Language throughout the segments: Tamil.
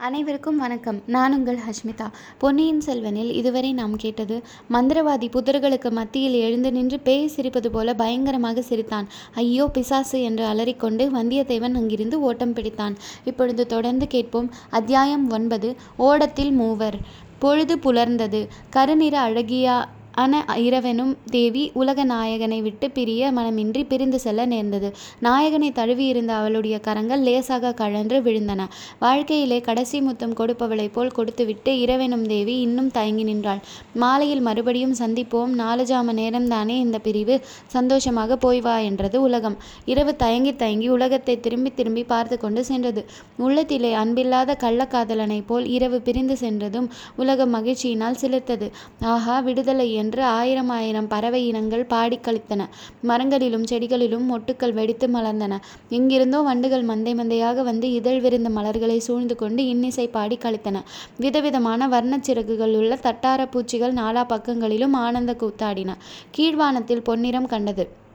அனைவருக்கும் வணக்கம். நான் உங்கள் ஹஷ்மிதா. பொன்னியின் செல்வனில் இதுவரை நாம் கேட்டது மந்திரவாதி புதர்களுக்கு மத்தியில் எழுந்து நின்று பேய் சிரிப்பது போல பயங்கரமாக சிரித்தான். ஐயோ பிசாசு என்று அலறிக்கொண்டு வந்தியத்தேவன் அங்கிருந்து ஓட்டம் பிடித்தான். இப்பொழுது தொடர்ந்து கேட்போம். அத்தியாயம் ஒன்பது ஓடத்தில் மூவர். பொழுது புலர்ந்தது. கருநிற அழகியா அன இரவெனும் தேவி உலக நாயகனை விட்டு பிரிய மனமின்றி பிரிந்து செல்ல நேர்ந்தது. நாயகனை தழுவியிருந்த அவளுடைய கரங்கள் லேசாக கழன்று விழுந்தன. வாழ்க்கையிலே கடைசி முத்தம் கொடுப்பவளைப் போல் கொடுத்துவிட்டு இரவெனும் தேவி இன்னும் தயங்கி நின்றாள். மாலையில் மறுபடியும் சந்திப்போம். நாலு ஜாம நேரம்தானே இந்த பிரிவு? சந்தோஷமாக போய் வா என்றது உலகம். இரவு தயங்கி தயங்கி உலகத்தை திரும்பி திரும்பி பார்த்து கொண்டு சென்றது. உள்ளத்திலே அன்பில்லாத கள்ளக்காதலனைப் போல் இரவு பிரிந்து சென்றதும் உலகம் மகிழ்ச்சியினால் சிலிர்த்தது. ஆஹா விடுதலை என்று ஆயிரம் ஆயிரம் பறவை இனங்கள் பாடிக் களித்தன. மரங்களிலும் செடிகளிலும் மொட்டுக்கள் வெடித்து மலர்ந்தன. எங்கிருந்தோ வண்டுகள் மந்தை மந்தையாக வந்து இதழ் விருந்த மலர்களை சூழ்ந்து கொண்டு இன்னிசை பாடி களித்தன. விதவிதமான வர்ணச் சிறகுகள் உள்ள தட்டார பூச்சிகள் நாலா பக்கங்களிலும் ஆனந்த கூத்தாடின. கீழ்வானத்தில் பொன்னிறம் கண்டது.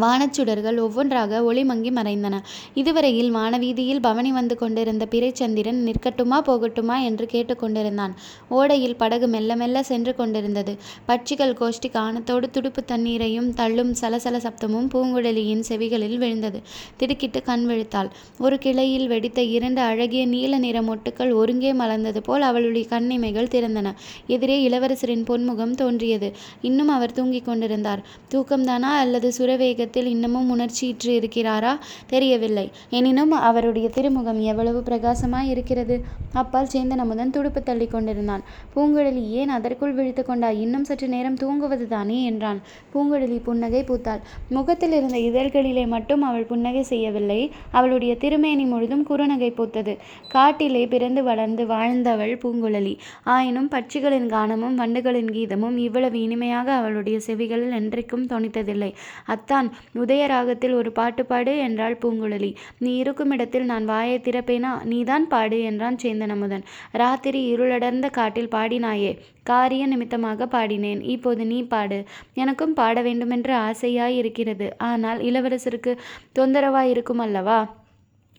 வானச்சுடர்கள் ஒவ்வொன்றாக ஒளிமங்கி மறைந்தன. இதுவரையில் வானவீதியில் பவனி வந்து கொண்டிருந்த பிறைச்சந்திரன் நிற்கட்டுமா போகட்டுமா என்று கேட்டுக்கொண்டிருந்தான் ஓடையில் படகு மெல்ல மெல்ல சென்று கொண்டிருந்தது. பட்சிகள் கோஷ்டி காணத்தோடு துடுப்பு தண்ணீரையும் தள்ளும் சலசல சப்தமும் பூங்குழலியின் செவிகளில் விழுந்தது. திடுக்கிட்டு கண் விழித்தாள். ஒரு கிளையில் வெடித்த இரண்டு அழகிய நீல நிற மொட்டுக்கள் ஒருங்கே மலர்ந்தது போல் அவளுடைய கண்ணிமைகள் திறந்தன. எதிரே இளவரசரின் பொன்முகம் தோன்றியது. இன்னும் அவர் தூங்கிக் கொண்டிருந்தார். தூக்கம்தானா அல்லது சுரவேக வேகத்தில் இன்னமும் உணர்ச்சியிற்று இருக்கிறாரா தெரியவில்லை. எனினும் அவருடைய திருமுகம் எவ்வளவு பிரகாசமாய் இருக்கிறது அப்பால் சேந்தன் அமுதன் துடுப்பு தள்ளி கொண்டிருந்தான். பூங்குழலி ஏன் அதற்குள் விழித்து கொண்டாய்? இன்னும் சற்று நேரம் தூங்குவது தானே? என்றான். பூங்குழலி புன்னகை பூத்தாள். முகத்தில் இருந்த இதழ்களிலே மட்டும் அவள் புன்னகை செய்யவில்லை. அவளுடைய திருமேனி முழுதும் குறுநகை பூத்தது. காட்டிலே பிறந்து வளர்ந்து வாழ்ந்தவள் பூங்குழலி. ஆயினும் பட்சிகளின் கானமும் வண்டுகளின் கீதமும் இவ்வளவு இனிமையாக அவளுடைய செவிகளில் என்றைக்கும் தொனித்ததில்லை. அத்தான் உதயராகத்தில் ஒரு பாட்டு பாடு என்றாள் பூங்குழலி. நீ இருக்கும் இடத்தில் நான் வாயை திறப்பேனா? நீதான் பாடு என்றான் சேந்தன் அமுதன் ராத்திரி இருளடர்ந்த காட்டில் பாடினாயே. காரிய நிமித்தமாக பாடினேன். இப்போது நீ பாடு. எனக்கும் பாட வேண்டுமென்று ஆசையாய் இருக்கிறது. ஆனால் இளவரசருக்கு தொந்தரவாய் இருக்கும் அல்லவா?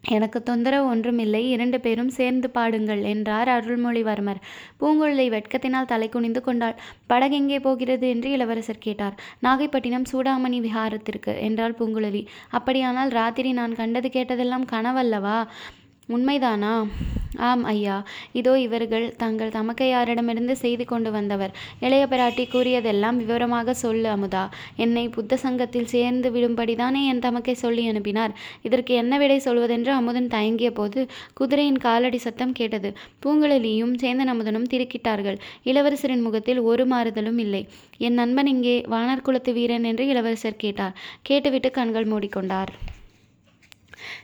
எனக்கு தொந்தரவு ஒன்றுமில்லை இரண்டு பேரும் சேர்ந்து பாடுங்கள் என்றார் அருள்மொழிவர்மர். பூங்குழலி வெட்கத்தினால் தலை குனிந்து கொண்டாள். படகெங்கே போகிறது என்று இளவரசர் கேட்டார். நாகைப்பட்டினம் சூடாமணி விஹாரத்திற்கு என்றாள் பூங்குழலி. அப்படியானால் ராத்திரி நான் கண்டது கேட்டதெல்லாம் கனவல்லவா? உண்மைதானா? ஆம் ஐயா. இதோ இவர்கள் தங்கள் தமக்கையாரிடமிருந்து செய்தி கொண்டு வந்தவர். இளைய பிராட்டி கூறியதெல்லாம் விவரமாக சொல்லு அமுதா. என்னை புத்த சங்கத்தில் சேர்ந்து விடும்படிதானே என் தமக்கை சொல்லி அனுப்பினார். இதற்கு என்ன விடை சொல்வதென்று அமுதன் தயங்கிய போது குதிரையின் காலடி சத்தம் கேட்டது. பூங்குழலியும் சேந்தன் அமுதனும் திருக்கிட்டார்கள். இளவரசரின் முகத்தில் ஒரு மாறுதலும் இல்லை. என் நண்பன் இங்கே வானர் குலத்து வீரன் என்று இளவரசர் கேட்டார். கேட்டுவிட்டு கண்கள் மூடிக்கொண்டார்.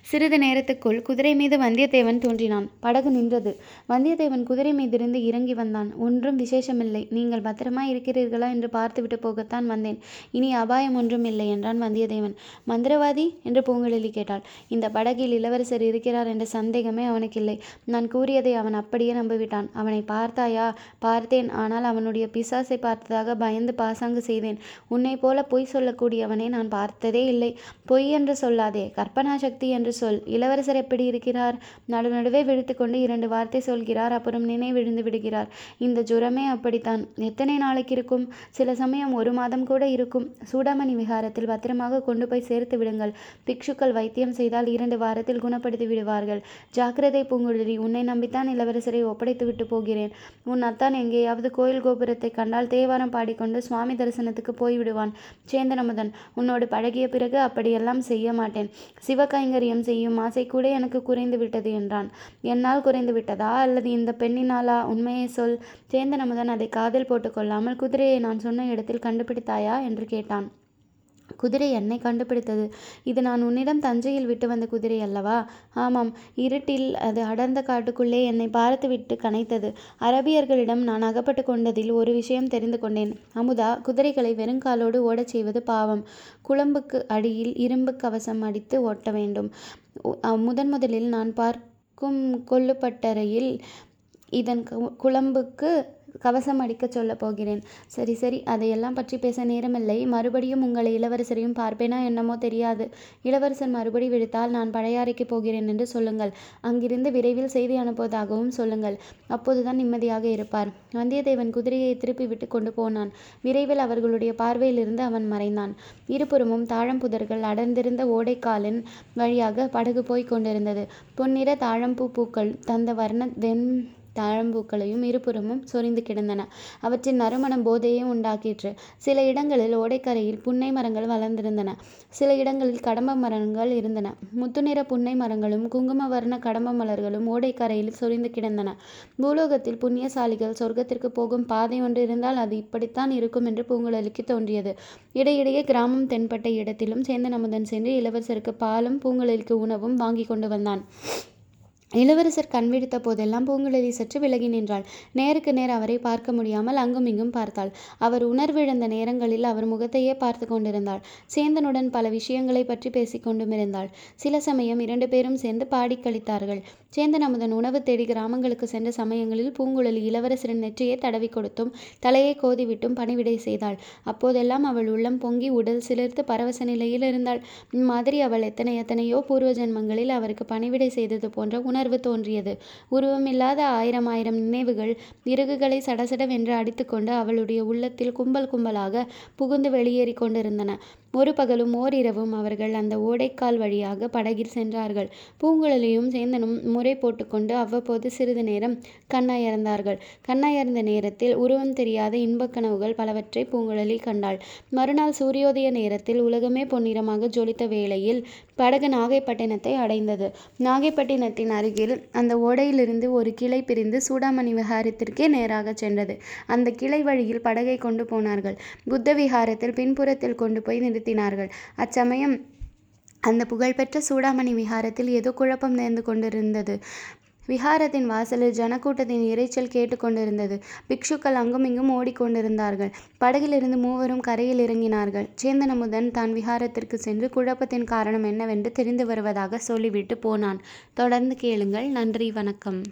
சிறிது நேரத்துக்குள் குதிரை மீது வந்தியத்தேவன் தோன்றினான். படகு நின்றது. வந்தியத்தேவன் குதிரை மீதிருந்து இறங்கி வந்தான். ஒன்றும் விசேஷமில்லை. நீங்கள் பத்திரமா இருக்கிறீர்களா? என்று பார்த்துவிட்டு போகத்தான் வந்தேன். இனி அபாயம் ஒன்றும் இல்லை என்றான் வந்தியத்தேவன். மந்திரவாதி? என்று பூங்குழலி கேட்டாள். இந்த படகில் இளவரசர் இருக்கிறார் என்ற சந்தேகமே அவனுக்கில்லை. நான் கூறியதை அவன் அப்படியே நம்பிவிட்டான். அவனை பார்த்தாயா? பார்த்தேன். ஆனால் அவனுடைய பிசாசை பார்த்ததாக பயந்து பாசாங்கு செய்தேன். உன்னை போல பொய் சொல்லக்கூடியவனை நான் பார்த்ததே இல்லை. பொய் என்று சொல்லாதே. கற்பனா சக்தி என்று சொல். இளவரசர் எப்படி இருக்கிறார்? நடுநடுவே விழித்துக்கொண்டு இரண்டு வார்த்தை சொல்கிறார் அப்புறம் நினைவிழுந்து விடுகிறார். இந்த ஜுரமே அப்படித்தான். எத்தனை நாளைக்கு இருக்கும்? சில சமயம் ஒரு மாதம் கூட இருக்கும். சூடாமணி விகாரத்தில் பத்திரமாக கொண்டு போய் சேர்த்து விடுங்கள். பிக்ஷுக்கள் வைத்தியம் செய்தால் இரண்டு வாரத்தில் குணப்படுத்தி விடுவார்கள். ஜாக்கிரதை பூங்குழலி உன்னை நம்பித்தான் இளவரசரை ஒப்படைத்து விட்டு போகிறேன். உன் அத்தான் எங்கேயாவது கோயில் கோபுரத்தை கண்டால் தேவாரம் பாடிக்கொண்டு சுவாமி தரிசனத்துக்கு போய்விடுவான். சேந்தனமுதன் உன்னோடு பழகிய பிறகு அப்படியெல்லாம் செய்ய மாட்டேன். சிவகைங்கரியம் செய்யும் ஆசை கூட எனக்கு குறைந்து விட்டது என்றான். என்னால் குறைந்து விட்டதா? அல்லது இந்த பெண்ணினாலா? உண்மையை சொல். சேந்தன் அமுதன் அதை காதில் போட்டுக்கொள்ளாமல் குதிரையை நான் சொன்ன இடத்தில் கண்டுபிடித்தாயா? என்று கேட்டான். குதிரை என்னை கண்டுபிடித்தது. இது நான் உன்னிடம் தஞ்சையில் விட்டு வந்த குதிரை அல்லவா? ஆமாம் இருட்டில் அது அடர்ந்த காட்டுக்குள்ளே என்னை பார்த்துவிட்டு கனைத்தது. அரபியர்களிடம் நான் அகப்பட்டு கொண்டதில் ஒரு விஷயம் தெரிந்து கொண்டேன். அமுதா குதிரைகளை வெறுங்காலோடு ஓடச் செய்வது பாவம். குழம்புக்கு அடியில் இரும்பு கவசம் அடித்து ஓட்ட வேண்டும். முதன் முதலில் நான் பார்க்கும் கொல்லுப்பட்டறையில் இதன் குழம்புக்கு கவசம் அடிக்கச் சொல்லப் போகிறேன். சரி சரி அதையெல்லாம் பற்றி பேச நேரமில்லை. மறுபடியும் உங்களை இளவரசரையும் பார்ப்பேனா என்னமோ தெரியாது. இளவரசர் மறுபடி விடுத்தால் நான் பழையாறைக்கு போகிறேன் என்று சொல்லுங்கள். அங்கிருந்து விரைவில் செய்தி அனுப்புவதாகவும் சொல்லுங்கள். அப்போதுதான் நிம்மதியாக இருப்பார். வந்தியத்தேவன் குதிரையை திருப்பி விட்டு கொண்டு போனான். விரைவில் அவர்களுடைய பார்வையிலிருந்து அவன் மறைந்தான். இருபுறமும் தாழம்புதர்கள் அடர்ந்திருந்த ஓடைக்காலின் வழியாக படகு போய்க் கொண்டிருந்தது. பொன்னிற தாழம்பூ பூக்கள் தந்த வர்ண வெண் தாழம்பூக்களையும் இருபுறமும் சொரிந்து கிடந்தன. அவற்றின் நறுமணம் போதையை உண்டாக்கிற்று. சில இடங்களில் ஓடைக்கரையில் புன்னை மரங்கள் வளர்ந்திருந்தன. சில இடங்களில் கடம்ப மரங்கள் இருந்தன. முத்துநிற புன்னை மரங்களும் குங்கும வர்ண கடம்ப மலர்களும் ஓடைக்கரையில் சொரிந்து கிடந்தன. பூலோகத்தில் புண்ணியசாலிகள் சொர்க்கத்திற்கு போகும் பாதை ஒன்று இருந்தால் அது இப்படித்தான் இருக்கும் என்று பூங்குழலிக்கு தோன்றியது. இடையிடையே கிராமம் தென்பட்ட இடத்திலும் சேந்தன் அமுதன் சென்று இளவரசருக்கு பாலும் பூங்குழலிக்கு உணவும் வாங்கி கொண்டு வந்தான். இளவரசர் கண்விழித்த போதெல்லாம் பூங்குழலி சற்று விலகி நின்றாள். நேருக்கு நேர் அவரை பார்க்க முடியாமல் அங்கும் இங்கும் பார்த்தாள். அவர் உணர்விழந்த நேரங்களில் அவர் முகத்தையே பார்த்து கொண்டிருந்தாள். சேந்தனுடன் பல விஷயங்களை பற்றி பேசிக்கொண்டும் இருந்தாள். சில சமயம் இரண்டு பேரும் சேர்ந்து பாடி கழித்தார்கள். சேந்தன் அமுதன் உணவு தேடி கிராமங்களுக்கு சென்ற சமயங்களில் பூங்குழலி இளவரசரின் நெற்றியை தடவி கொடுத்தும் தலையை கோதிவிட்டும் பணிவிடை செய்தாள். அப்போதெல்லாம் அவள் உள்ளம் பொங்கி உடல் சிலிர்த்து பரவச நிலையில் இருந்தாள். இம்மாதிரி அவள் எத்தனை எத்தனையோ பூர்வ ஜென்மங்களில் அவருக்கு பணிவிடை செய்தது போன்ற உணர்வு தோன்றியது. உருவமில்லாத ஆயிரம் ஆயிரம் நினைவுகள் இறகுகளை சடசடவென்று அடித்துக்கொண்டு அவளுடைய உள்ளத்தில் கும்பல் கும்பலாக புகுந்து வெளியேறி கொண்டிருந்தன. ஒரு பகலும் ஓரிரவும் அவர்கள் அந்த ஓடைக்கால் வழியாக படகில் சென்றார்கள். பூங்குழலியும் சேந்தனும் முறை போட்டுக்கொண்டு அவ்வப்போது சிறிது நேரம் கண்ணயர்ந்தார்கள் கண்ணயர்ந்த நேரத்தில் உருவம் தெரியாத இன்பக் கனவுகள் பலவற்றை பூங்குழலி கண்டாள். மறுநாள் சூரியோதய நேரத்தில் உலகமே பொன்னிறமாக ஜொலித்த வேளையில் படகு நாகைப்பட்டினத்தை அடைந்தது. நாகைப்பட்டினத்தின் அருகில் அந்த ஓடையிலிருந்து ஒரு கிளை பிரிந்து சூடாமணி விஹாரத்திற்கே நேராகச் சென்றது. அந்த கிளை வழியில் படகை கொண்டு போனார்கள். புத்த விஹாரத்தில் பின்புறத்தில் கொண்டு போய் நிறுத்தினார்கள் அச்சமயம் அந்த புகழ்பெற்ற சூடாமணி விஹாரத்தில் ஏதோ குழப்பம் நேர்ந்து கொண்டிருந்தது. விஹாரத்தின் வாசலில் ஜனக்கூட்டத்தின் இரைச்சல் கேட்டுக்கொண்டிருந்தது பிக்ஷுக்கள் அங்குமிங்கும் ஓடிக்கொண்டிருந்தார்கள். படகிலிருந்து மூவரும் கரையில் இறங்கினார்கள். சேந்தனமுதன் தான் விஹாரத்திற்கு சென்று குழப்பத்தின் காரணம் என்னவென்று தெரிந்து வருவதாக சொல்லிவிட்டு போனான். தொடர்ந்து கேளுங்கள். நன்றி. வணக்கம்.